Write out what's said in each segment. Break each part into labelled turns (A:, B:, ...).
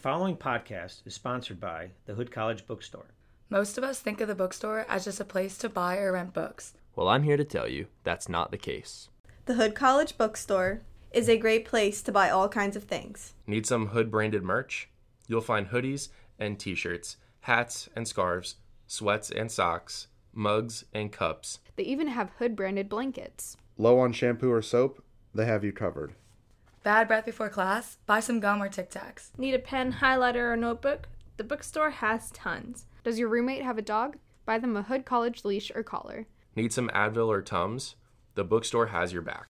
A: following podcast is sponsored by the Hood College Bookstore.
B: Most of us think of the bookstore as just a place to buy or rent books.
C: Well, I'm here to tell you that's not the case.
D: The Hood College Bookstore is a great place to buy all kinds of things.
C: Need some Hood branded merch? You'll find hoodies and t shirts, hats and scarves, sweats and socks, mugs and cups.
E: They even have Hood branded blankets.
F: Low on shampoo or soap? They have you covered.
B: Bad breath before class? Buy some gum or Tic Tacs.
E: Need a pen, highlighter, or notebook? The bookstore has tons. Does your roommate have a dog? Buy them a Hood College leash or collar.
C: Need some Advil or Tums? The bookstore has your back.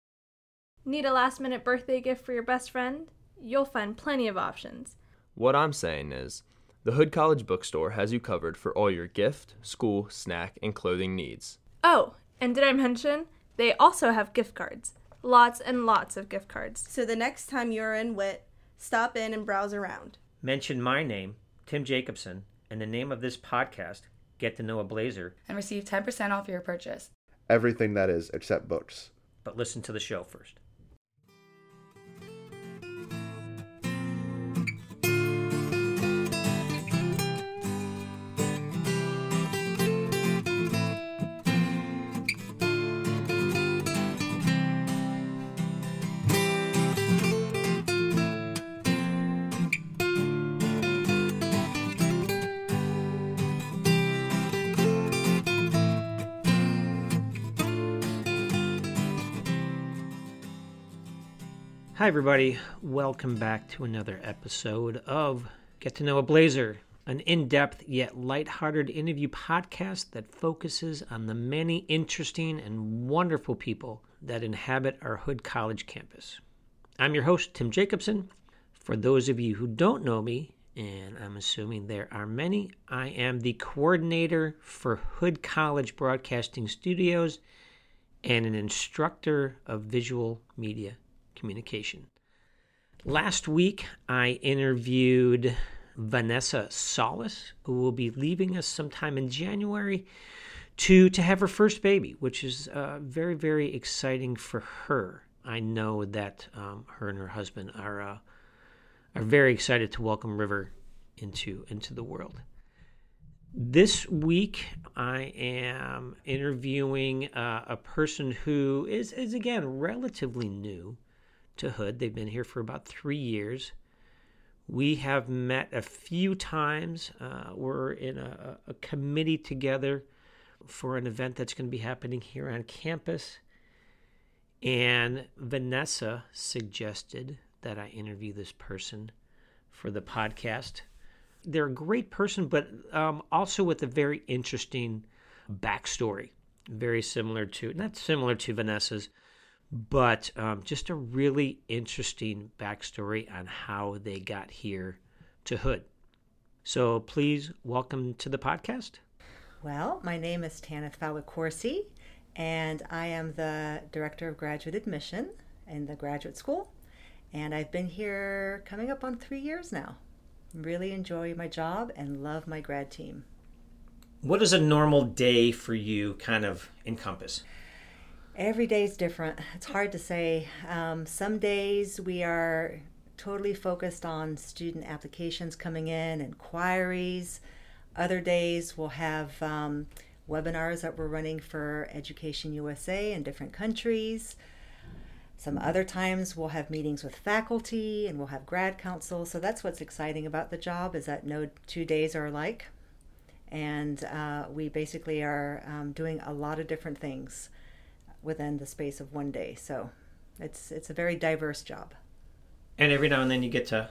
G: Need a last minute birthday gift for your best friend? You'll find plenty of options.
C: What I'm saying is, the Hood College Bookstore has you covered for all your gift, school, snack, and clothing needs.
G: Oh, and did I mention? They also have gift cards. Lots and lots of gift cards.
D: So the next time you're in WIT, stop in and browse around.
A: Mention my name, Tim Jacobson, and the name of this podcast, Get to Know a Blazer,
B: and receive 10% off your purchase.
F: Everything that is except books.
A: but listen to the show first. Hi, everybody. Welcome back to another episode of Get to Know a Blazer, an in depth yet lighthearted interview podcast that focuses on the many interesting and wonderful people that inhabit our Hood College campus. I'm your host, Tim Jacobson. For those of you who don't know me, and I'm assuming there are many, I am the coordinator for Hood College Broadcasting Studios and an instructor of visual media communication. Last week, I interviewed Vanessa Solis, who will be leaving us sometime in January to, to have her first baby, which is uh, very, very exciting for her. I know that um, her and her husband are, uh, are very excited to welcome River into, into the world. This week, I am interviewing uh, a person who is, is, again, relatively new to Hood. They've been here for about three years. We have met a few times. Uh, we're in a, a, committee together for an event that's going to be happening here on campus. And Vanessa suggested that I interview this person for the podcast. They're a great person, but um, also with a very interesting backstory. Very similar to, not similar to Vanessa's, but um, just a really interesting backstory on how they got here to Hood. So please welcome to the podcast.
H: Well, my name is Tanith Fowler-Corsi, and I am the Director of Graduate Admission in the graduate school. And I've been here coming up on three years now. Really enjoy my job and love my grad team.
A: What does a normal day for you kind of encompass?
H: Every day is different. It's hard to say. Um, some days we are totally focused on student applications coming in, inquiries. Other days we'll have um, webinars that we're running for Education USA in different countries. Some other times we'll have meetings with faculty and we'll have grad council. So that's what's exciting about the job is that no two days are alike. And uh, we basically are um, doing a lot of different things within the space of one day. So it's it's a very diverse job.
A: And every now and then you get to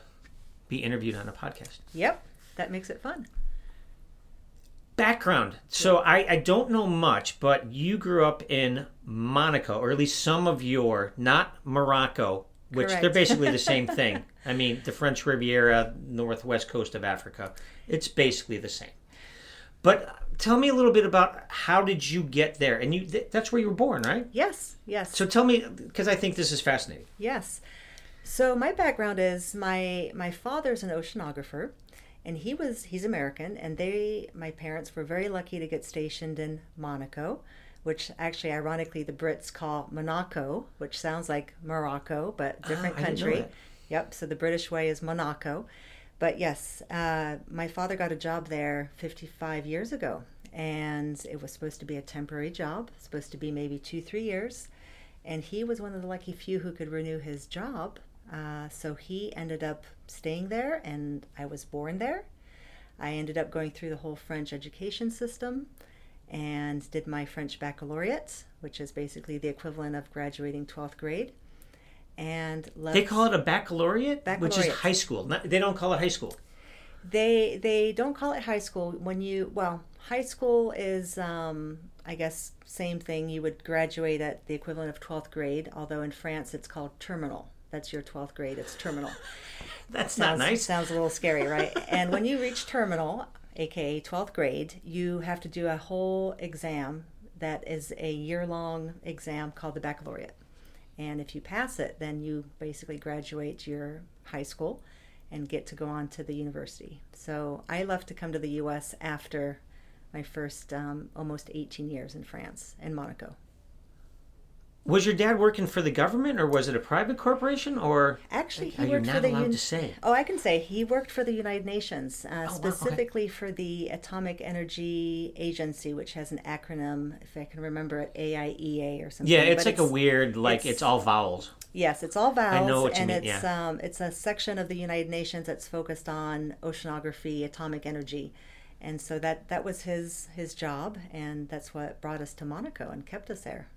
A: be interviewed on a podcast.
H: Yep, that makes it fun.
A: Background. So I, I don't know much, but you grew up in Monaco, or at least some of your, not Morocco, which
H: Correct.
A: they're basically the same thing. I mean, the French Riviera, northwest coast of Africa, it's basically the same. But tell me a little bit about how did you get there? And you th- that's where you were born, right?
H: Yes, yes.
A: So tell me because I think this is fascinating.
H: Yes. So my background is my my father's an oceanographer and he was he's American and they my parents were very lucky to get stationed in Monaco, which actually ironically the Brits call Monaco, which sounds like Morocco but different
A: ah, know
H: country. Yep, so the British way is Monaco. But yes, uh, my father got a job there 55 years ago, and it was supposed to be a temporary job, supposed to be maybe two, three years. And he was one of the lucky few who could renew his job. Uh, so he ended up staying there, and I was born there. I ended up going through the whole French education system and did my French baccalaureate, which is basically the equivalent of graduating 12th grade. And
A: They call it a baccalaureate, which is high school. Not, they don't call it high school.
H: They they don't call it high school. When you well high school is um, I guess same thing. You would graduate at the equivalent of 12th grade although in France it's called terminal. That's your 12th grade. It's terminal.
A: That's
H: sounds,
A: not nice.
H: sounds a little scary right? And when you reach terminal aka 12th grade you have to do a whole exam that is a year long exam called the baccalaureate and if you pass it then you basically graduate your high school and get to go on to the university. So I left to come to the U.S. after my first um, almost 18 years in France in Monaco.
A: Was your dad working for the government, or was it a private corporation, or
H: Actually, he worked
A: not
H: for the
A: allowed
H: Un-
A: to say?
H: Oh, I can say he worked for the United Nations, uh,
A: Oh, wow, okay.
H: specifically for the Atomic Energy Agency, which has an acronym, if I can remember it, AIEA or something.
A: Yeah, it's
H: but
A: like a weird, like
H: it's-
A: it's, all vowels.
H: Yes, it's all vowels, I
A: know what you
H: and
A: mean,
H: it's um, it's a section of the United Nations that's focused on oceanography, atomic energy, and so that that was his his job, and that's what brought us to Monaco and kept us there.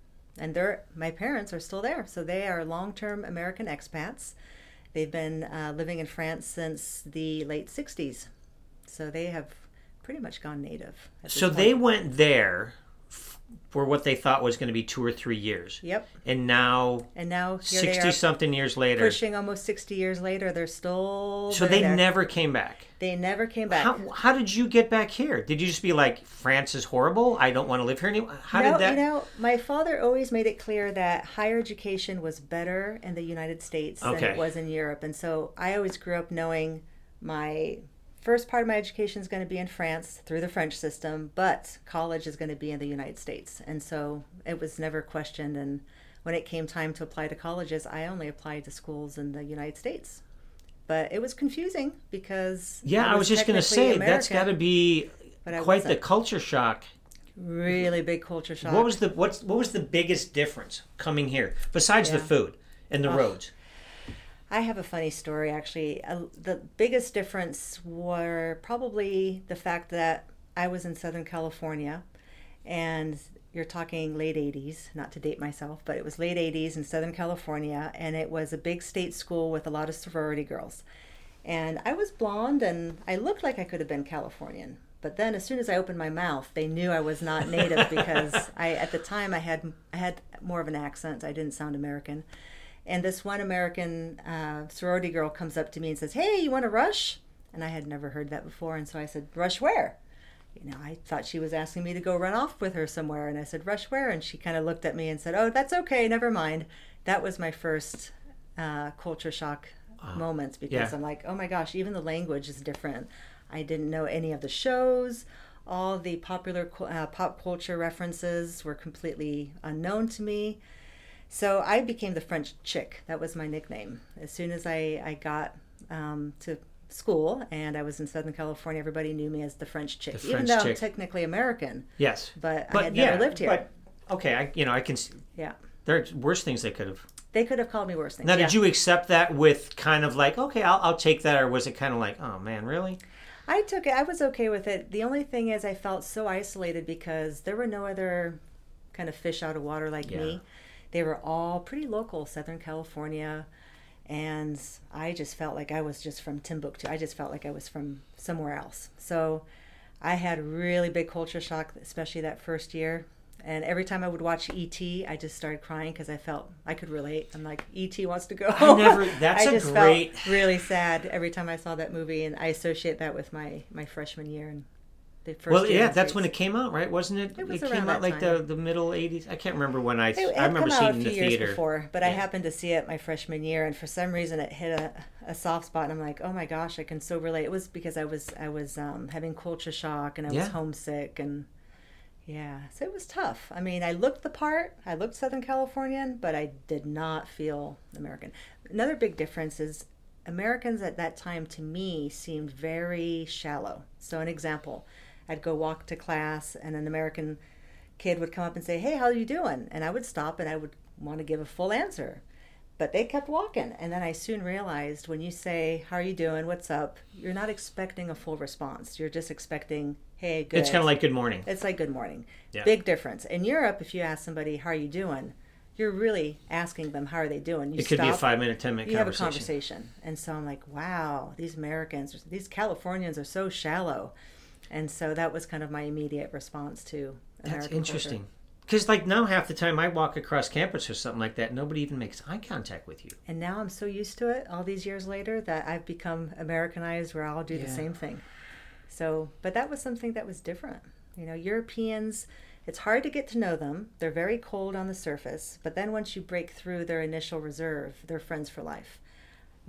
H: And they're my parents are still there, so they are long term American expats. They've been uh, living in France since the late '60s, so they have pretty much gone native.
A: So they went there for what they thought was going to be two or three years,
H: Yep,
A: and now
H: and now here they
A: sixty something years later,
H: pushing almost 60 years later. They're still
A: so
H: they're there.
A: never came back.
H: They never came back.
A: How, how did you get back here? Did you just be like, France is horrible. I don't want to live here anymore? How
H: no,
A: did that?
H: you know, my father always made it clear that higher education was better in the United States than it was in Europe, and so I always grew up knowing my first part of my education is going to be in France through the French system, but college is going to be in the United States, and so it was never questioned. And when it came time to apply to colleges, I only applied to schools in the United States. But it was confusing because
A: yeah, I was just going to say that's got to be quite the culture shock.
H: really big culture shock.
A: What was the what's what was the biggest difference coming here besides the food and the
H: Oh.
A: roads?
H: I have a funny story actually. Uh, the biggest difference were probably the fact that I was in Southern California and you're talking late 80s, not to date myself, but it was late 80s in Southern California and it was a big state school with a lot of sorority girls. And I was blonde and I looked like I could have been Californian. But then as soon as I opened my mouth, they knew I was not native because I at the time I had I had more of an accent. I didn't sound American. And this one American uh, sorority girl comes up to me and says, "Hey, you want to rush?" And I had never heard that before, and so I said, "Rush where?" You know, I thought she was asking me to go run off with her somewhere, and I said, "Rush where?" And she kind of looked at me and said, "Oh, that's okay, never mind." That was my first uh, culture shock moments because
A: Yeah.
H: I'm like, "Oh my gosh, even the language is different." I didn't know any of the shows. All the popular uh, pop culture references were completely unknown to me. So I became the French chick. That was my nickname. As soon as I, I got um, to school and I was in Southern California, everybody knew me as the French chick,
A: The
H: even
A: French
H: though I'm technically American.
A: Yes,
H: But, I had
A: yeah,
H: never lived here.
A: but okay, I you know I can.
H: yeah,
A: There's worse things they could have.
H: they could have called me worse things.
A: Now,
H: yeah.
A: did you accept that with kind of like, okay, I'll, I'll take that, or was it kind of like, oh man, really?
H: I took it. I was okay with it. The only thing is, I felt so isolated because there were no other kind of fish out of water like
A: Yeah.
H: me. They were all pretty local, Southern California, and I just felt like I was just from Timbuktu. I just felt like I was from somewhere else. So I had really big culture shock, especially that first year. And every time I would watch ET, I just started crying because I felt I could relate. I'm like, ET wants to go.
A: I never- that's
H: I
A: a
H: just
A: great-
H: felt really sad every time I saw that movie, and I associate that with my my freshman year and the first.
A: well, yeah, that's when it came out, right? Wasn't it?
H: It was
A: came out like the
H: time.
A: the middle '80s. I can't remember when I.
H: It, it
A: I remember seeing it in the theater.
H: before, but I happened to see it my freshman year, and for some reason it hit a, a soft spot, and I'm like, oh my gosh, I can so relate. It was because I was I was um, having culture shock, and I
A: Yeah.
H: was homesick, and yeah, so it was tough. I mean, I looked the part. I looked Southern Californian, but I did not feel American. Another big difference is Americans at that time to me seemed very shallow. So, an example I'd go walk to class, and an American kid would come up and say, Hey, how are you doing? And I would stop and I would want to give a full answer. But they kept walking. And then I soon realized when you say, How are you doing? What's up? You're not expecting a full response. You're just expecting, Hey, good.
A: It's kind of like good morning.
H: It's like good morning.
A: Yeah.
H: Big difference. In Europe, if you ask somebody, How are you doing? You're really asking them, How are they doing? You
A: it could be a five minute, ten minute
H: you have a
A: conversation.
H: conversation. And so I'm like, wow, these Americans, these Californians are so shallow. And so that was kind of my immediate response to
A: That's
H: American
A: interesting. Because like now, half the time I walk across campus or something like that, nobody even makes eye contact with you.
H: And now I'm so used to it all these years later that I've become Americanized where I'll do the same thing. So, but that was something that was different. You know, Europeans, it's hard to get to know them. They're very cold on the surface, but then once you break through their initial reserve, they're friends for life.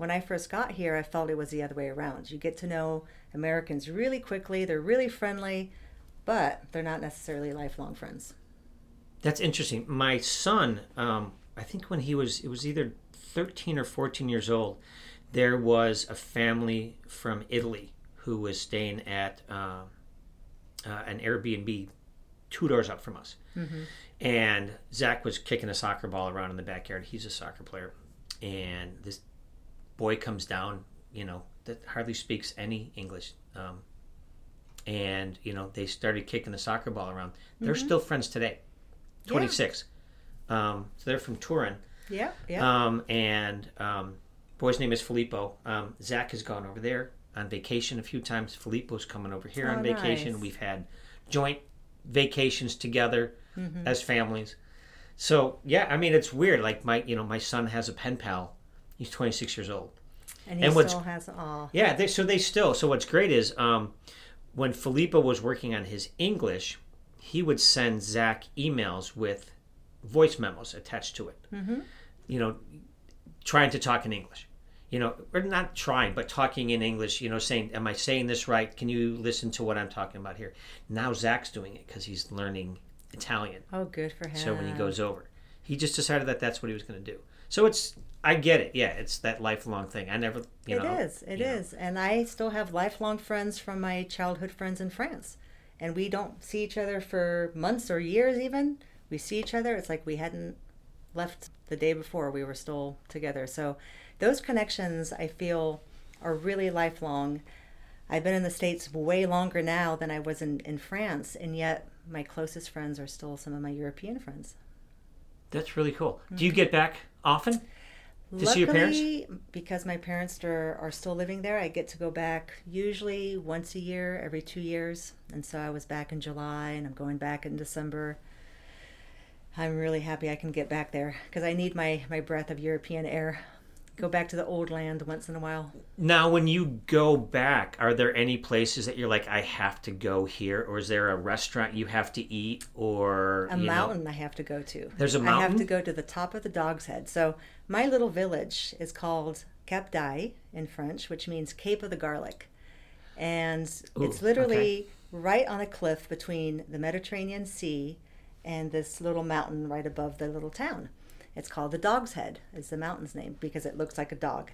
H: When I first got here, I felt it was the other way around. You get to know Americans really quickly, they're really friendly, but they're not necessarily lifelong friends.
A: That's interesting. My son, um, I think when he was, it was either 13 or 14 years old, there was a family from Italy who was staying at uh, uh, an Airbnb two doors up from us. And Zach was kicking a soccer ball around in the backyard. He's a soccer player. And this boy comes down, you know, that hardly speaks any English. Um, and, you know, they started kicking the soccer ball around. They're still friends today. 26. Um, so they're from Turin.
H: Yeah, yeah.
A: Um, and um, boy's name is Filippo. Um, Zach has gone over there on vacation a few times. Filippo's coming over here
H: Oh,
A: on vacation.
H: nice.
A: We've had joint vacations together
H: Mm-hmm.
A: as families. So yeah, I mean it's weird. Like my you know my son has a pen pal. He's 26 years old.
H: and he
A: and
H: still has aw.
A: Yeah, they, so they still. So what's great is um, when Filippo was working on his English, he would send Zach emails with voice memos attached to it. Mm-hmm. You know, trying to talk in English. You know, or not trying, but talking in English. You know, saying, "Am I saying this right? Can you listen to what I'm talking about here?" Now Zach's doing it because he's learning Italian.
H: Oh, good for him.
A: So when he goes over, he just decided that that's what he was going to do. So it's, I get it. Yeah, it's that lifelong thing. I never, you
H: It
A: know,
H: is. It is.
A: know.
H: And I still have lifelong friends from my childhood friends in France. And we don't see each other for months or years even. We see each other. It's like we hadn't left the day before. We were still together. So those connections I feel are really lifelong. I've been in the States way longer now than I was in, in France. And yet my closest friends are still some of my European friends.
A: That's really cool. Do you mm-hmm. get back often to see your parents?
H: Luckily, because my parents are, are still living there, I get to go back usually once a year, every two years. And so I was back in July and I'm going back in December. I'm really happy I can get back there because I need my, my breath of European air. Go back to the old land once in a while.
A: Now, when you go back, are there any places that you're like, I have to go here, or is there a restaurant you have to eat, or
H: A
A: you know-
H: mountain I have to go to.
A: There's a
H: I have to go to the top of the Dog's Head. So my little village is called Cap d'Ail in French, which means Cape of the Garlic. And
A: Ooh,
H: it's literally right on a cliff between the Mediterranean Sea and this little mountain right above the little town. It's called the Dog's Head, is the mountain's name, because it looks like a dog.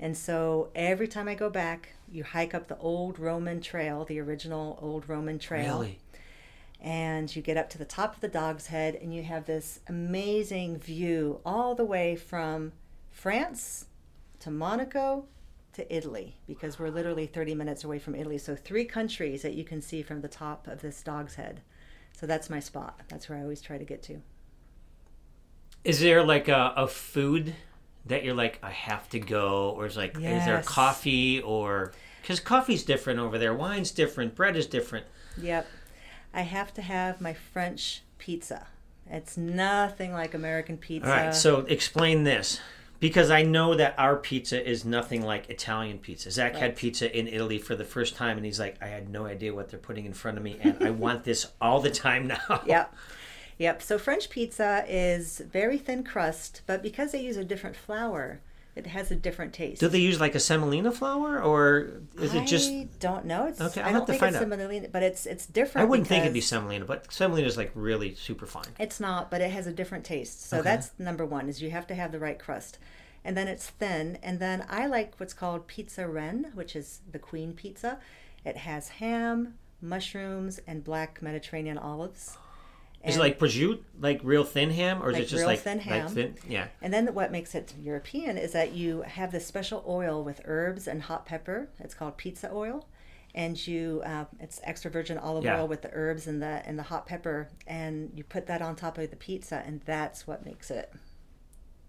H: And so every time I go back, you hike up the old Roman trail, the original old Roman trail
A: Really?
H: And you get up to the top of the dog's head and you have this amazing view all the way from France to Monaco to Italy because we're literally 30 minutes away from Italy. So, three countries that you can see from the top of this dog's head. So, that's my spot. That's where I always try to get to.
A: Is there like a, a food that you're like, I have to go, or is like, is there coffee, or because coffee's different over there, wine's different, bread is different.
H: Yep. I have to have my French pizza. It's nothing like American pizza.
A: All right, so explain this. Because I know that our pizza is nothing like Italian pizza. Zach had pizza in Italy for the first time, and he's like, I had no idea what they're putting in front of me, and I want this all the time now.
H: Yep. Yep. So French pizza is very thin crust, but because they use a different flour, it has a different taste.
A: Do they use like a semolina flour, or is it just.
H: I don't know. It's
A: Okay, I'll
H: I
A: have
H: don't
A: to
H: think
A: find
H: it's
A: out.
H: semolina, but it's it's different.
A: I wouldn't think it'd be semolina, but semolina is like really super fine.
H: It's not, but it has a different taste. So
A: Okay.
H: that's number one: is you have to have the right crust. and then it's thin. And then I like what's called pizza reine, which is the queen pizza. It has ham, mushrooms, and black Mediterranean olives.
A: Is it like prosciutto, like real thin ham, or is
H: Like
A: it just like
H: thin
A: like thin? Yeah.
H: And then what makes it European is that you have this special oil with herbs and hot pepper. It's called pizza oil, and you uh, it's extra virgin olive
A: Yeah.
H: oil with the herbs and the and the hot pepper, and you put that on top of the pizza, and that's what makes it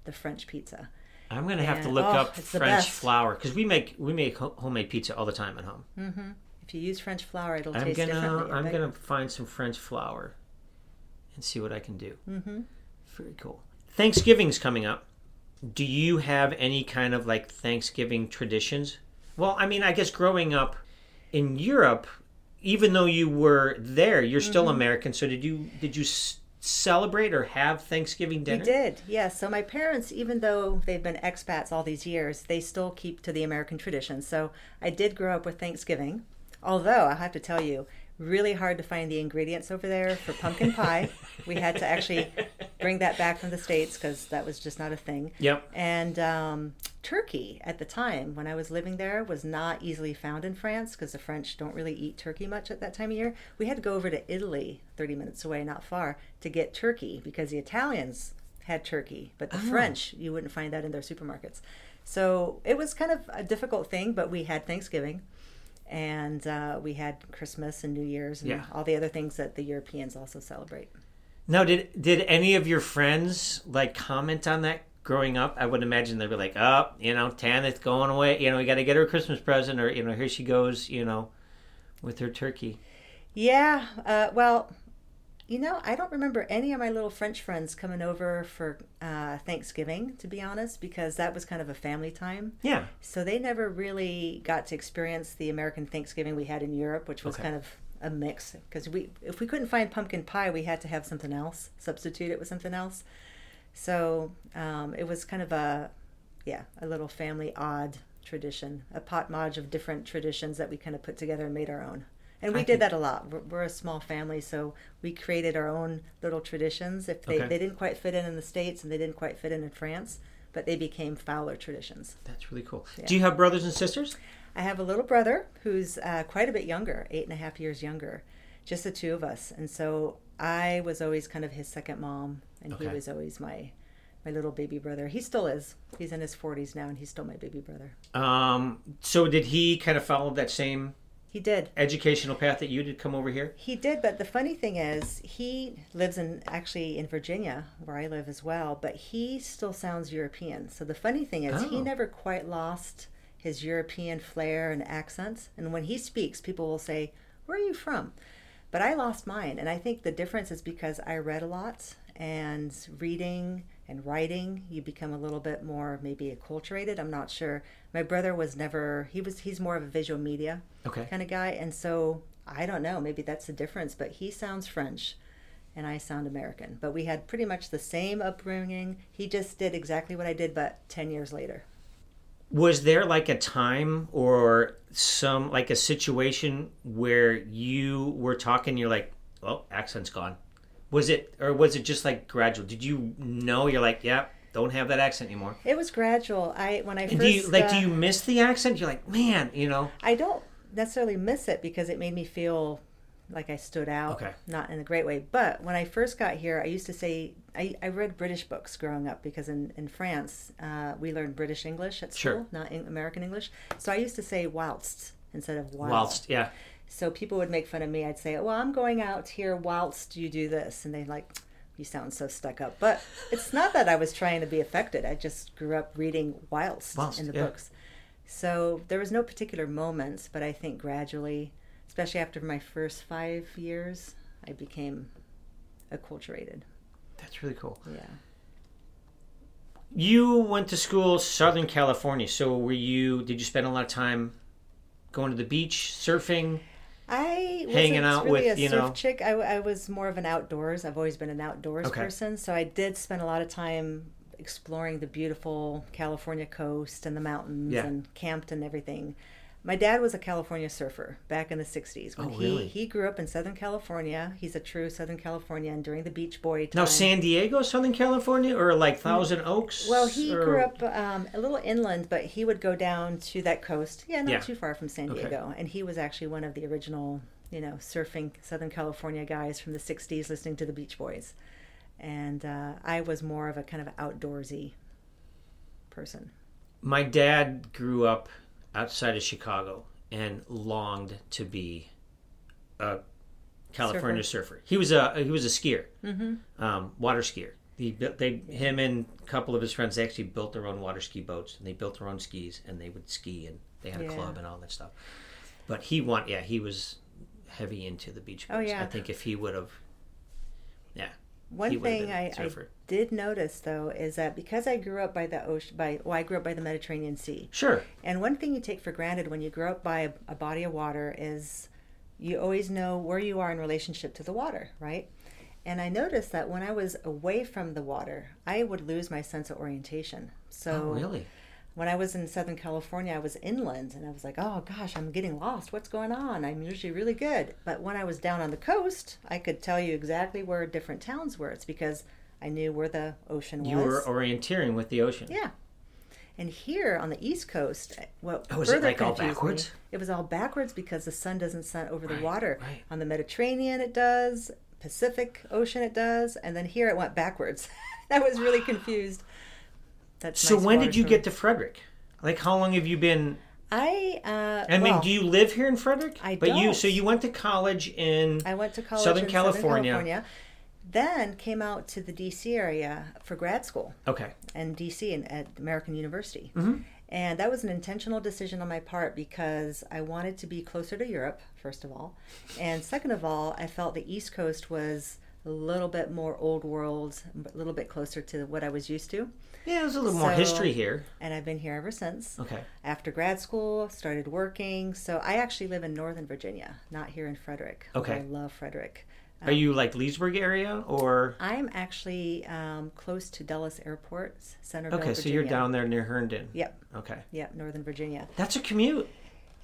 H: the French pizza.
A: I'm gonna have to look
H: oh,
A: up French flour because we make we make homemade pizza all the time at home.
H: If you use French flour, it'll
A: I'm
H: taste
A: gonna
H: differently.
A: I'm gonna find some French flour and see what I can do. Mm-hmm. Very cool. Thanksgiving's coming up. Do you have any kind of like Thanksgiving traditions? Well, I mean, I guess growing up in Europe, even though you were there, you're still
H: Mm-hmm.
A: American. So did you did you s- celebrate or have Thanksgiving dinner?
H: We did, yes. So my parents, even though they've been expats all these years, they still keep to the American tradition. So I did grow up with Thanksgiving, although I have to tell you, really hard to find the ingredients over there for pumpkin pie. we had to actually bring that back from the states because that was just not a thing.
A: Yep.
H: And um, turkey at the time when I was living there was not easily found in France because the French don't really eat turkey much at that time of year. We had to go over to Italy, 30 minutes away, not far, to get turkey because the Italians had turkey, but the French, you wouldn't find that in their supermarkets. So it was kind of a difficult thing, but we had Thanksgiving and uh, we had Christmas and New Year's and
A: Yeah.
H: all the other things that the Europeans also celebrate.
A: Now, did did any of your friends like comment on that growing up? I would imagine they'd be like, "Oh, you know, Tanith's going away. You know, we got to get her a Christmas present, or you know, here she goes. You know, with her turkey."
H: Yeah, uh, well, you know, I don't remember any of my little French friends coming over for uh, Thanksgiving, to be honest, because that was kind of a family time.
A: Yeah,
H: So they never really got to experience the American Thanksgiving we had in Europe, which was
A: Okay.
H: kind of a mix. Because we, if we couldn't find pumpkin pie, we had to have something else, substitute it with something else. So um, it was kind of a, yeah, a little family odd tradition, a potmodge of different traditions that we kind of put together and made our own. And we
A: I
H: did that a lot. We're, we're a small family, so we created our own little traditions. If they,
A: Okay.
H: they didn't quite fit in in the States and they didn't quite fit in in France, but they became Fowler traditions.
A: that's really cool. Do you have brothers and sisters?
H: I have a little brother who's uh, quite a bit younger, eight and a half years younger, just the two of us. And so I was always kind of his second mom, and he was always my my little baby brother. He still is. He's in his 40s now, and he's still my baby brother.
A: Um, so did he kind of follow that same
H: He did.
A: educational path that you did? Come over here.
H: He did, but the funny thing is, he lives in actually in Virginia, where I live as well. But he still sounds European. So the funny thing is,
A: Oh.
H: he never quite lost his European flair and accents. And when he speaks, people will say, "Where are you from?" But I lost mine, and I think the difference is because I read a lot, and reading and writing, you become a little bit more maybe acculturated. I'm not sure. My brother was never. He was. He's more of a visual media
A: Okay.
H: kind of guy. And so I don't know, maybe that's the difference, but he sounds French and I sound American. But we had pretty much the same upbringing. He just did exactly what I did, but 10 years later.
A: Was there like a time or some like a situation where you were talking, you're like, "Oh, accent's gone." Was it, or was it just like gradual? Did you know you're like, "Yeah, don't have that accent anymore"?
H: It was gradual. I when I
A: And
H: first
A: do you like?
H: uh,
A: do you miss the accent? You're like, man, you know.
H: I don't necessarily miss it because it made me feel like I stood out,
A: Okay.
H: not in a great way. But when I first got here, I used to say I, I read British books growing up because in in France uh, we learned British English at school,
A: Sure.
H: not in American English. So I used to say whilst instead of while.
A: Whilst, yeah,
H: So people would make fun of me. I'd say, "Well, I'm going out here whilst you do this," and they like, "You sound so stuck up." But it's not that I was trying to be affected. I just grew up reading whilst,
A: Whilst,
H: in the
A: yeah.
H: books. So there was no particular moments, but I think gradually, especially after my first five years, I became acculturated.
A: that's really cool.
H: Yeah.
A: You went to school Southern California, so were you? Did you spend a lot of time going to the beach, surfing?
H: I
A: Hanging
H: wasn't
A: out
H: really
A: with,
H: a
A: you
H: surf
A: know-
H: chick. I, I was more of an outdoors. I've always been an outdoors
A: Okay.
H: person, so I did spend a lot of time exploring the beautiful California coast and the mountains
A: Yeah.
H: and camped and everything. My dad was a California surfer back in the 60s. When
A: Oh,
H: he,
A: really?
H: he grew up in Southern California. He's a true Southern Californian during the Beach Boy time.
A: Now, San Diego, Southern California, or like Thousand Oaks?
H: Well, he
A: or-
H: grew up um, a little inland, but he would go down to that coast. Yeah, not
A: Yeah.
H: too far from San
A: Okay.
H: Diego. And he was actually one of the original, you know, surfing Southern California guys from the 60s listening to the Beach Boys. And uh, I was more of a kind of outdoorsy person.
A: My dad grew up outside of Chicago and longed to be a California surfer. He was a he was a skier, mm-hmm. um, water skier. He built they him and a couple of his friends they actually built their own water ski boats and they built their own skis and they would ski and they had a
H: Yeah.
A: club and all that stuff. But he want yeah he was heavy into the beach.
H: Oh, yeah.
A: I think if he would have, yeah.
H: One thing I, I
A: surfer.
H: Did notice though is that because I grew up by the ocean, by well, I grew up by the Mediterranean Sea,
A: Sure.
H: and one thing you take for granted when you grow up by a, a body of water is you always know where you are in relationship to the water, right? And I noticed that when I was away from the water, I would lose my sense of orientation. So
A: oh really?
H: when I was in Southern California, I was inland and I was like, oh gosh, I'm getting lost. What's going on? I'm usually really good. But when I was down on the coast, I could tell you exactly where different towns were. It's because I knew where the ocean was.
A: You were orienteering with the ocean.
H: Yeah. And here on the East Coast, what
A: Oh, is it like all
H: confused me-
A: backwards?
H: it was all backwards because the sun doesn't set over the
A: Right,
H: water.
A: right.
H: On the Mediterranean, it does. Pacific Ocean, it does. And then here, it went backwards. I was really confused. That's
A: So
H: nice
A: when did you get to Frederick? Like how long have you been?
H: I uh,
A: I mean,
H: well,
A: do you live here in Frederick?
H: I
A: But you
H: don't.
A: so you went to college in
H: I went to college
A: Southern
H: in
A: California.
H: Southern California. Then came out to the DC area for grad school
A: Okay.
H: And DC and at American University.
A: Mhm.
H: And that was an intentional decision on my part because I wanted to be closer to Europe, first of all. And second of all, I felt the East Coast was a little bit more old world, a little bit closer to what I was used to.
A: Yeah, there's a little more history here.
H: And I've been here ever since.
A: Okay.
H: After grad school, started working. So I actually live in Northern Virginia, not here in Frederick.
A: Okay.
H: I love Frederick.
A: Are you like Leesburg area or?
H: I'm actually um, close to Dulles Airport, Centreville,
A: Okay, so you're down there near Herndon.
H: Yep,
A: Okay.
H: yep, Northern Virginia.
A: That's a commute.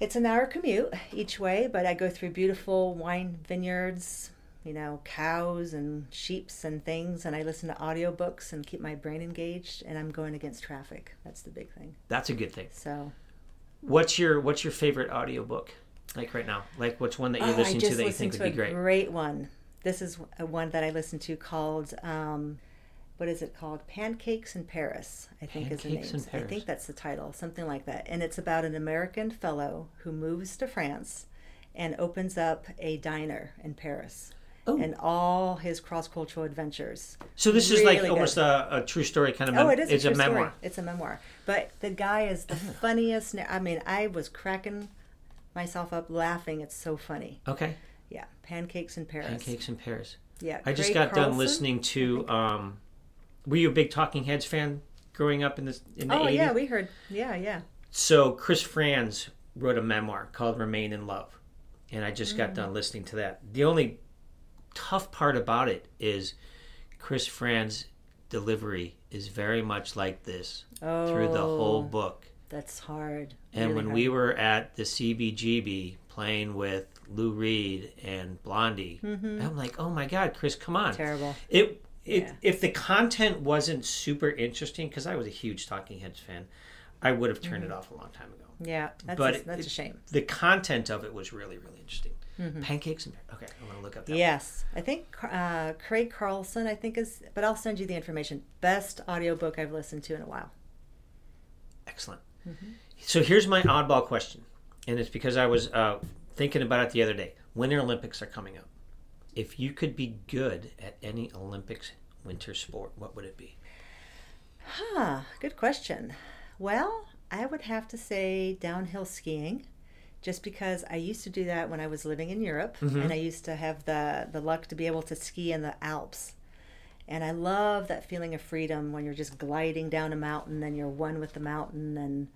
H: It's an hour commute each way, but I go through beautiful wine vineyards, you know, cows and sheeps and things, and I listen to audiobooks and keep my brain engaged, and I'm going against traffic. That's the big thing.
A: That's a good thing.
H: So
A: What's your What's your favorite audiobook? Like right now, like what's one that you're
H: Oh,
A: listening to that you think would be
H: a
A: great?
H: great one. This is one that I listened to called um, what is it called? Pancakes in Paris. I think is the name.
A: Pancakes
H: I think that's the title, something like that. And it's about an American fellow who moves to France and opens up a diner in Paris.
A: Oh.
H: And all his cross cultural adventures.
A: So this is like
H: Really
A: almost a, a true story kind of.
H: Oh, it is.
A: It's
H: a,
A: a,
H: true story.
A: memoir.
H: It's a memoir. But the guy is the funniest. I mean, I was cracking myself up laughing. It's so funny.
A: Okay.
H: Yeah, pancakes in Paris.
A: Pancakes in Paris.
H: Yeah,
A: I just got done listening to. Um, were you a big Talking Heads fan growing up in the in the
H: Oh
A: 80s?
H: yeah, we heard. Yeah, yeah.
A: So Chris Frantz wrote a memoir called Remain in Love. And I just
H: Mm.
A: got done listening to that. The only tough part about it is Chris Frantz delivery is very much like this
H: Oh,
A: through the whole book.
H: That's hard.
A: And
H: Really
A: when
H: hard.
A: we were at the CBGB playing with Lou Reed and Blondie, I'm like, "Oh my god, Chris, come on."
H: Mm-hmm. terrible.
A: It, it
H: Yeah.
A: if the content wasn't super interesting because I was a huge Talking Heads fan, I would have turned it off a long time ago.
H: Yeah, that's
A: But
H: a, that's
A: it-
H: a shame.
A: The content of it was really really interesting. Pancakes and okay, I'm gonna look up that.
H: Yes, I think uh, Craig Carlson. I think is, but I'll send you the information. Best audiobook I've listened to in a while.
A: Excellent. So here's my oddball question, and it's because I was uh, thinking about it the other day. Winter Olympics are coming up. If you could be good at any Olympics winter sport, what would it be?
H: Huh, good question. Well, I would have to say downhill skiing, just because I used to do that when I was living in Europe, mm-hmm. and I used to have the the luck to be able to ski in the Alps. And I love that feeling of freedom when you're just gliding down a mountain and you're one with the mountain and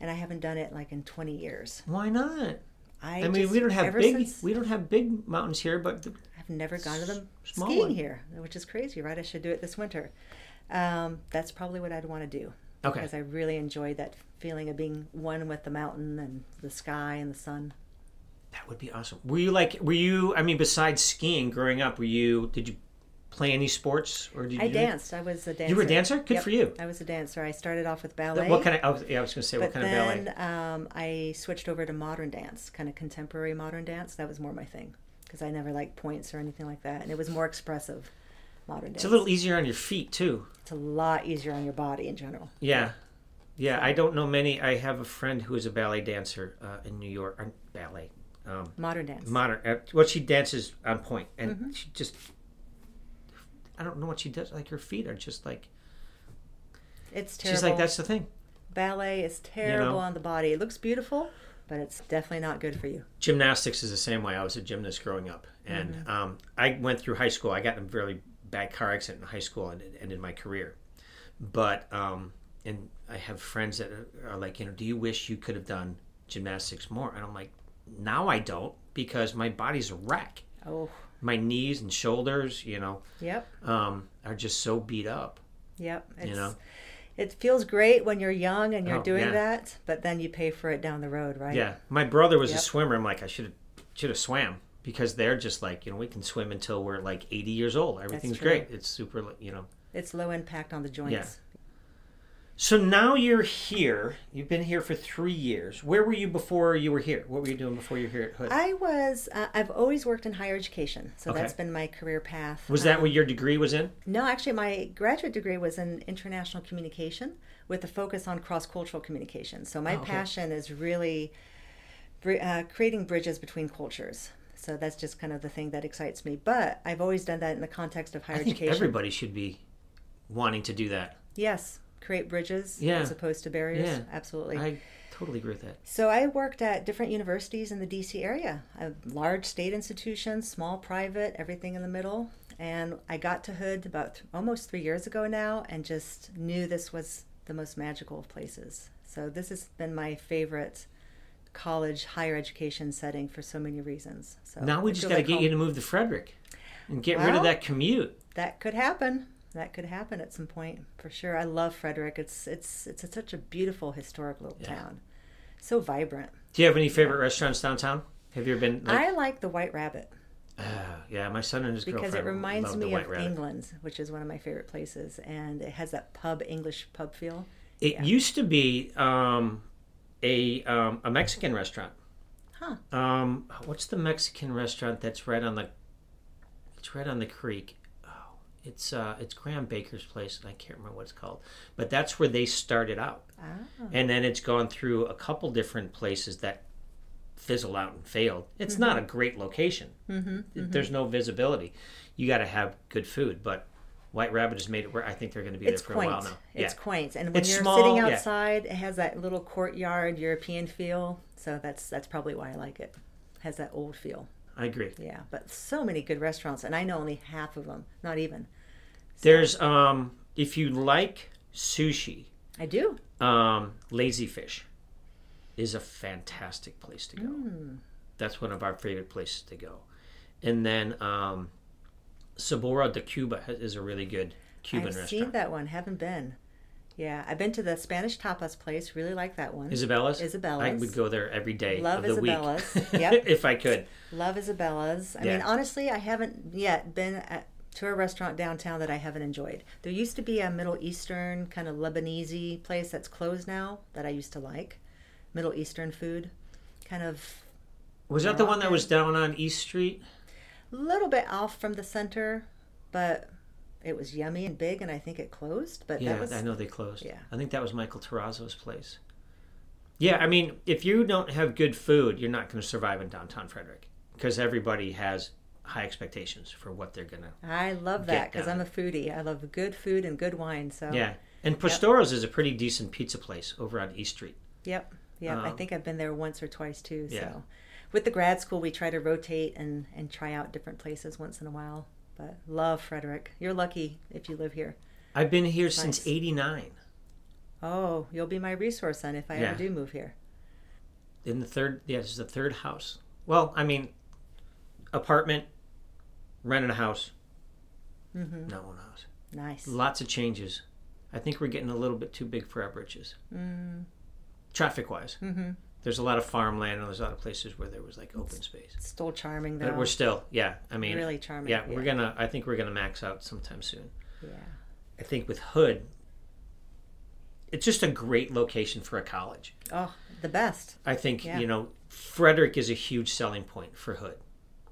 H: and I haven't done it like in 20 years.
A: Why not?
H: I,
A: I, mean,
H: just-
A: we don't have big
H: since-
A: we don't have big mountains here, but the,
H: I've never gone to them
A: small
H: skiing
A: one.
H: here, which is crazy, right? I should do it this winter. Um, that's probably what I'd want to do.
A: Okay.
H: Because I really enjoyed that feeling of being one with the mountain and the sky and the sun.
A: That would be awesome. Were you like? Were you? I mean, besides skiing, growing up, were you? Did you play any sports or did
H: I
A: you?
H: danced. I was a dancer.
A: You were a dancer? Good
H: Yep.
A: for you.
H: I was a dancer. I started off with ballet.
A: What kind of? I was, yeah, I was going to say what kind of
H: then
A: ballet.
H: um, I switched over to modern dance, kind of contemporary modern dance. That was more my thing because I never liked points or anything like that, and it was more expressive. Modern dance.
A: It's a little easier on your feet too.
H: It's a lot easier on your body in general.
A: Yeah. Yeah, I don't know many. I have a friend who is a ballet dancer uh, in New York. Uh, ballet, um,
H: Modern dance.
A: modern. Uh, well, she dances on point, and
H: Mm-hmm.
A: she just. I don't know what she does. Like her feet are just like.
H: it's terrible.
A: She's like that's the thing.
H: ballet is terrible
A: know?
H: on the body. It looks beautiful, but it's definitely not good for you.
A: Gymnastics is the same way. I was a gymnast growing up, and
H: Mm-hmm.
A: um, I went through high school. I got in a really bad car accident in high school, and it ended my career. But um, and I have friends that are, are like, you know, do you wish you could have done gymnastics more? And I'm like, now I don't because my body's a wreck.
H: Oh,
A: My knees and shoulders, you know,
H: yep,
A: um, are just so beat up.
H: yep. It's,
A: know?
H: It feels great when you're young and you're
A: Oh,
H: doing
A: yeah.
H: that, but then you pay for it down the road, right?
A: Yeah, my brother was a swimmer. I'm like, I should have should have swam because they're just like, you know, we can swim until we're like 80 years old. Everything's great. It's super, you know.
H: It's low impact on the joints.
A: So now you're here. You've been here for three years. Where were you before you were here? What were you doing before you were here at Hood?
H: I was, uh, I've always worked in higher education, so
A: Okay.
H: that's been my career path.
A: was that
H: Um,
A: what your degree was in?
H: No, actually, my graduate degree was in international communication with a focus on cross cultural communication. So, my
A: Oh, okay.
H: passion is really uh, creating bridges between cultures. So, that's just kind of the thing that excites me. But I've always done that in the context of higher
A: I think
H: education.
A: everybody should be wanting to do that.
H: Yes, create bridges
A: Yeah.
H: as opposed to barriers.
A: Yeah.
H: Absolutely.
A: I totally agree with that.
H: So I worked at different universities in the DC area, uh, large state institutions, small private, everything in the middle. And I got to Hood about th- almost three years ago now, and just knew this was the most magical of places. So this has been my favorite college higher education setting for so many reasons. So
A: now we just got to
H: like
A: get
H: home.
A: you to move to Frederick and get rid of that commute.
H: That could happen. That could happen at some point for sure. I love Frederick. It's it's it's such a beautiful historic little
A: Yeah.
H: town, so vibrant.
A: Do you have any favorite restaurants downtown? Have you ever been? Like,
H: I like the White Rabbit.
A: Ah, yeah, my son and his
H: because
A: girlfriend
H: it reminds me of
A: Rabbit.
H: England, which is one of my favorite places, and it has that pub English pub feel.
A: It
H: Yeah.
A: used to be um, a um, a Mexican restaurant.
H: Huh.
A: Um, what's the Mexican restaurant that's right on the? It's right on the creek. It's uh, it's Graham Baker's place, and I can't remember what it's called. But that's where they started out,
H: Ah,
A: and then it's gone through a couple different places that fizzled out and failed. It's not a great location.
H: mm-hmm.
A: There's no visibility. You got to have good food, but White Rabbit has made it where I think they're going to be
H: It's
A: there for
H: quaint.
A: a while now.
H: It's
A: yeah.
H: quaint, and when
A: It's
H: you're
A: small,
H: sitting
A: yeah.
H: outside, it has that little courtyard European feel. So that's that's probably why I like it. Has that old feel.
A: I agree.
H: Yeah, but so many good restaurants, and I know only half of them. Not even.
A: There's um if you like sushi,
H: I do.
A: um Lazy Fish is a fantastic place to go.
H: Hmm.
A: That's one of our favorite places to go. And then um Sabora de Cuba is a really good Cuban
H: I've
A: restaurant.
H: seen that one. Haven't been. Yeah, I've been to the Spanish tapas place. Really like that one.
A: Isabella's?
H: Isabella's.
A: I would go there every day
H: Love
A: of the
H: Isabella's.
A: week.
H: Yep.
A: if I could.
H: Love Isabella's. I
A: Yeah.
H: mean, honestly, I haven't yet been at, to a restaurant downtown that I haven't enjoyed. There used to be a Middle Eastern kind of Lebanese place that's closed now that I used to like. Middle Eastern food, kind of
A: Was that the one that was down on East Street?
H: a little bit off from the center, but it was yummy and big, and I think it closed. But
A: Yeah,
H: that was
A: I know they closed.
H: yeah.
A: I think that was Michael Terrazzo's place. Yeah, I mean, if you don't have good food, you're not going to survive in downtown Frederick because everybody has high expectations for what they're going to.
H: I love that because I'm a foodie. I love good food and good wine. So
A: Yeah. And Pistarro's is a pretty decent pizza place over on East Street.
H: Yep. Yep. I
A: Um,
H: think I've been there once or twice too. So
A: Yeah.
H: with the grad school we try to rotate and, and try out different places once in a while. But love Frederick. You're lucky if you live here.
A: I've been here since 89
H: Oh, you'll be my resource then if I
A: Yeah.
H: ever do move here.
A: in the third, yeah, this the third house. Well, I mean, apartment, rented a house,
H: Mm-hmm.
A: not one house.
H: Nice.
A: Lots of changes. I think we're getting a little bit too big for our britches.
H: Mm.
A: Traffic wise.
H: Mm-hmm.
A: There's a lot of farmland and there's a lot of places where there was like open space.
H: Still charming though.
A: But we're still, yeah. I mean,
H: really charming.
A: yeah, we're gonna. I think we're gonna max out sometime soon.
H: Yeah.
A: I think with Hood, it's just a great location for a college.
H: Oh, the best.
A: I think
H: Yeah.
A: you know Frederick is a huge selling point for Hood.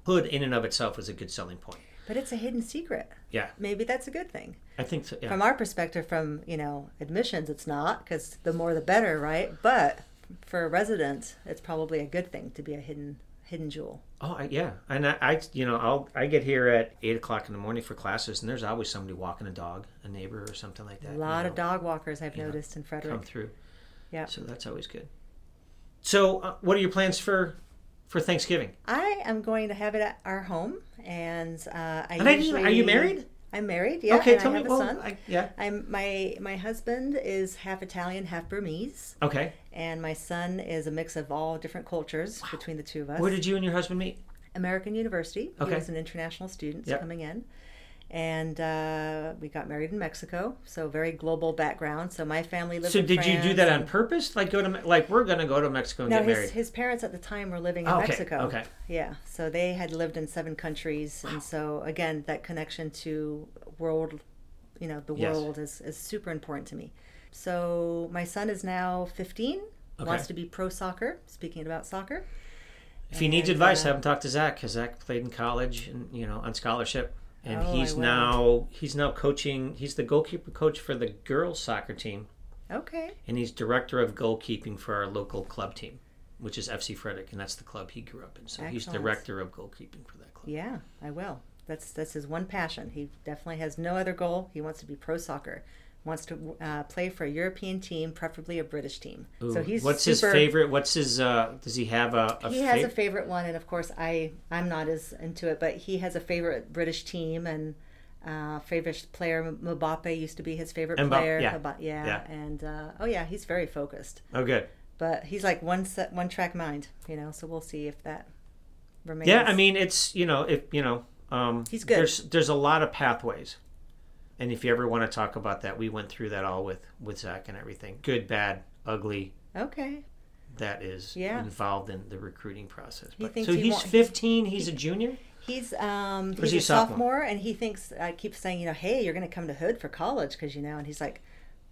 A: Hood in and of itself is a good selling point.
H: But it's a hidden secret.
A: Yeah,
H: Maybe that's a good thing.
A: I think so. Yeah.
H: From our perspective, from you know admissions, it's not because the more the better, right? But for a resident, it's probably a good thing to be a hidden hidden jewel.
A: Oh, I, yeah, and I, I, you know, I'll I get here at eight o'clock in the morning for classes, and there's always somebody walking a dog, a neighbor or something like that.
H: A lot
A: know,
H: of dog walkers I've
A: you know,
H: noticed in
A: come
H: Frederick.
A: through.
H: Yeah.
A: So that's always good. So, uh, what are your plans for for Thanksgiving?
H: I am going to have it at our home, and uh, I
A: And I
H: usually
A: are you married?
H: I'm married. Yeah.
A: okay,
H: and
A: tell
H: I
A: me.
H: have a
A: Well,
H: son.
A: I, yeah.
H: I'm my my husband is half Italian, half Burmese,
A: Okay.
H: and my son is a mix of all different cultures between the two of us.
A: Where did you and your husband meet?
H: American University.
A: Okay.
H: He was an international student
A: Yep.
H: coming in. And uh, we got married in Mexico, so very global background. So my family lived.
A: So, did you do that on purpose? Like go to like we're gonna go to Mexico and
H: No,
A: get
H: his,
A: married.
H: his parents at the time were living in
A: Oh, okay,
H: Mexico.
A: okay.
H: Yeah, so they had lived in seven countries, and so again, that connection to world, you know, the
A: Yes.
H: world is is super important to me. So my son is now 15,
A: Okay.
H: wants to be pro soccer. Speaking about soccer,
A: If he needs advice,
H: uh,
A: have him talk to Zach because Zach played in college and you know on scholarship, and
H: Oh,
A: he's now he's now coaching. He's the goalkeeper coach for the girls soccer team,
H: okay,
A: and he's director of goalkeeping for our local club team, which is FC Frederick, and that's the club he grew up in. So he's director of goalkeeping for that club.
H: yeah, I will. That's that's his one passion. He definitely has no other goal. He wants to be pro soccer. Wants to uh, play for a European team, preferably a British team. so he's
A: what's
H: super,
A: his favorite? What's his? uh Does he have a? a
H: he has a favorite one, and of course, I I'm not as into it, but he has a favorite British team and uh, favorite player. Mbappe used to be his favorite
A: Mbappe,
H: player.
A: yeah.
H: Mba- yeah,
A: Yeah.
H: and uh, oh yeah, he's very focused.
A: Oh, good.
H: But he's like one set, one track mind, you know. So we'll see if that remains.
A: Yeah, I mean it's you know if you know um,
H: He's good.
A: There's there's a lot of pathways, and if you ever want to talk about that, we went through that all with with Zach and everything. Good, bad, ugly.
H: okay.
A: That is
H: Yeah.
A: involved in the recruiting process.
H: He
A: But, so
H: he
A: he's
H: want-
A: 15. He's a junior.
H: He's um he's
A: he
H: a
A: a sophomore?
H: sophomore, and he thinks I keep saying you know hey you're going to come to Hood for college because you know and he's like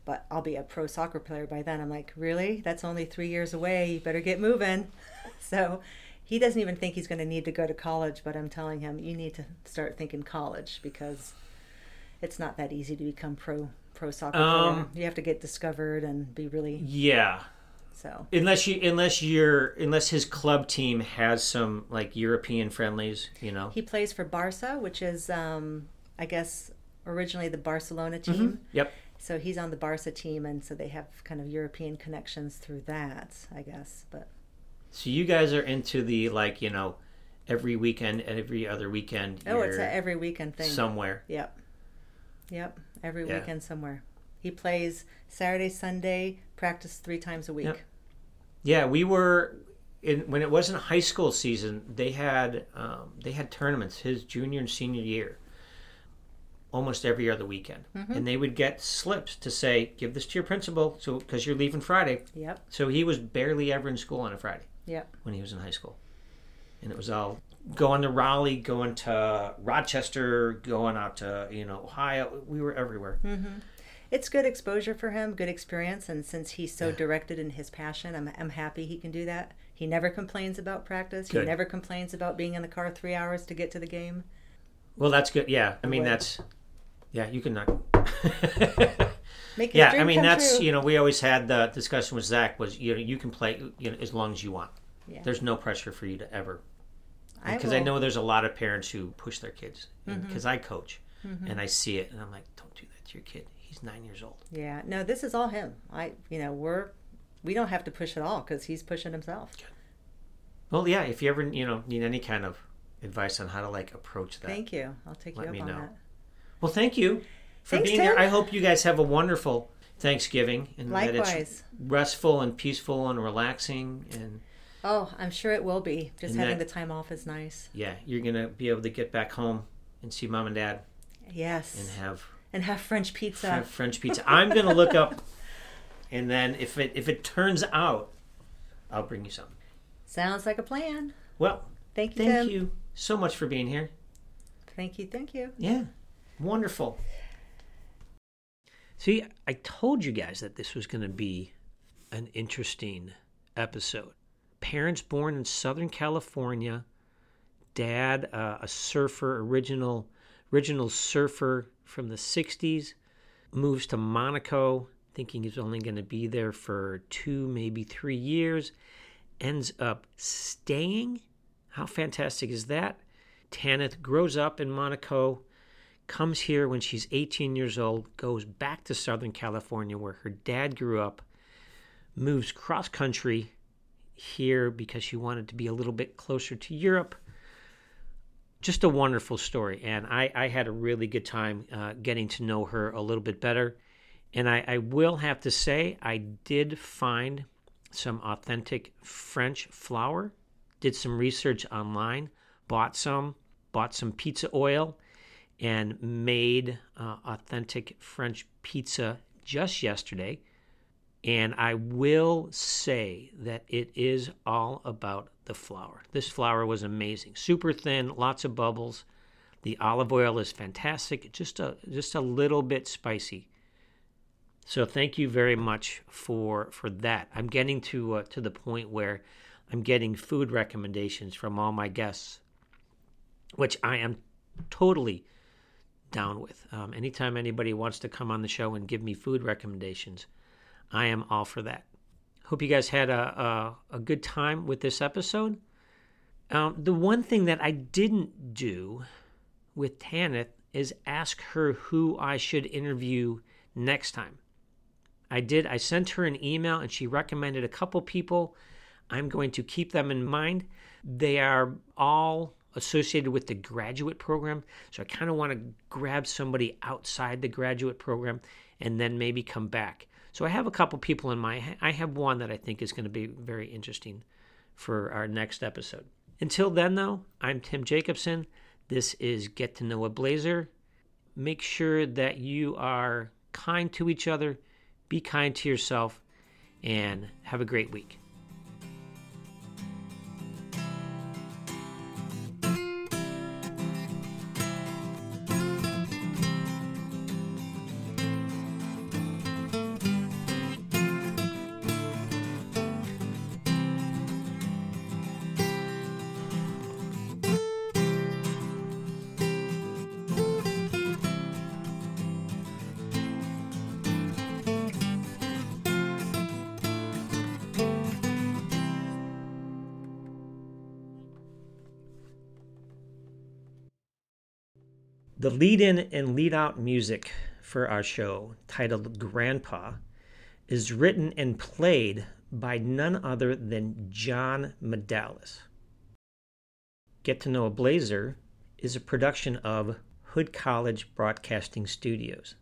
H: but I'll be a pro soccer player by then I'm like really that's only three years away you better get moving so he doesn't even think he's going to need to go to college but I'm telling him you need to start thinking college because it's not that easy to become pro pro soccer
A: Um,
H: player you have to get discovered and be really
A: Yeah,
H: so
A: unless you unless you're unless his club team has some like European friendlies, you know.
H: he plays for Barca which is um I guess originally the Barcelona team
A: Mhm. Yep.
H: So he's on the Barca team, and so they have kind of European connections through that, I guess. But
A: So you guys are into the like you know every weekend, every other weekend.
H: oh, it's
A: you're
H: a every weekend thing.
A: somewhere.
H: Yep, yep, every
A: Yeah.
H: weekend somewhere. He plays Saturday, Sunday, practice three times a week.
A: Yep. Yeah, we were in when it wasn't high school season. They had um, they had tournaments his junior and senior year, almost every other weekend,
H: Mm-hmm.
A: and they would get slips to say, "Give this to your principal," so because you're leaving Friday.
H: Yep,
A: So he was barely ever in school on a Friday
H: yep.
A: when he was in high school, and it was all going to Raleigh, going to Rochester, going out to you know Ohio. We were everywhere.
H: Mm-hmm. It's good exposure for him, good experience, and since he's so
A: Yeah.
H: directed in his passion, I'm I'm happy he can do that. He never complains about practice.
A: Good.
H: He never complains about being in the car three hours to get to the game.
A: Well, that's good. Yeah, I mean that's yeah. You can knock.
H: Make
A: yeah, I mean that's
H: true.
A: you know we always had the discussion with Zach was you know you can play you know as long as you want.
H: Yeah.
A: There's no pressure for you to ever because I,
H: will-
A: know there's a lot of parents who push their kids
H: Mm-hmm.
A: because I coach and I see it and I'm like don't do that to your kid. He's nine years old.
H: Yeah, no, this is all him. I, you know, we're we don't have to push at all because he's pushing himself.
A: Well, yeah. If you ever you know need any kind of advice on how to like approach that,
H: Thank you. I'll take you
A: Let
H: up
A: me
H: on
A: know.
H: that.
A: well, thank you for
H: Thanks,
A: being here. I hope you guys have a wonderful Thanksgiving and that it's restful and peaceful and relaxing and
H: Oh, I'm sure it will be. Just
A: And
H: having
A: that-
H: the time off is nice.
A: yeah, you're gonna be able to get back home and see mom and dad
H: Yes.
A: and have
H: and have French pizza.
A: Fr- French pizza. I'm gonna look up, and then if it if it turns out, I'll bring you some.
H: Sounds like a plan.
A: Well,
H: Thank you,
A: thank
H: Tim.
A: you so much for being here.
H: Thank you. Thank you.
A: Yeah, wonderful. See, I told you guys that this was going to be an interesting episode. Parents born in Southern California, dad uh, a surfer, original original surfer from the '60s, moves to Monaco, thinking he's only going to be there for two, maybe three years, ends up staying. How fantastic is that? Tanith grows up in Monaco, comes here when she's 18 years old, goes back to Southern California where her dad grew up, moves cross country here because she wanted to be a little bit closer to Europe. Just a wonderful story. And I, I had a really good time uh, getting to know her a little bit better. And I, I will have to say, I did find some authentic French flour, did some research online, bought some, bought some pizza oil and made uh, authentic French pizza just yesterday. And I will say that it is all about the flour. This flour was amazing, super thin, lots of bubbles. The olive oil is fantastic, just a just a little bit spicy. So thank you very much for for that. I'm getting to uh, to the point where I'm getting food recommendations from all my guests, which I am totally down with. Um, anytime anybody wants to come on the show and give me food recommendations, I am all for that. Hope you guys had a, a, a good time with this episode. Um, the one thing that I didn't do with Tanith is ask her who I should interview next time. I did. I sent her an email and she recommended a couple people. I'm going to keep them in mind. They are all associated with the graduate program. So I kind of want to grab somebody outside the graduate program and then maybe come back. So I have a couple people in my I have one that I think is going to be very interesting for our next episode. Until then though, I'm Tim Jacobson. This is Get to Know a Blazer. Make sure that you are kind to each other, be kind to yourself, and have a great week. Lead in and lead out music for our show, titled Grandpa, is written and played by none other than John Medalis. Get to Know a Blazer is a production of Hood College Broadcasting Studios.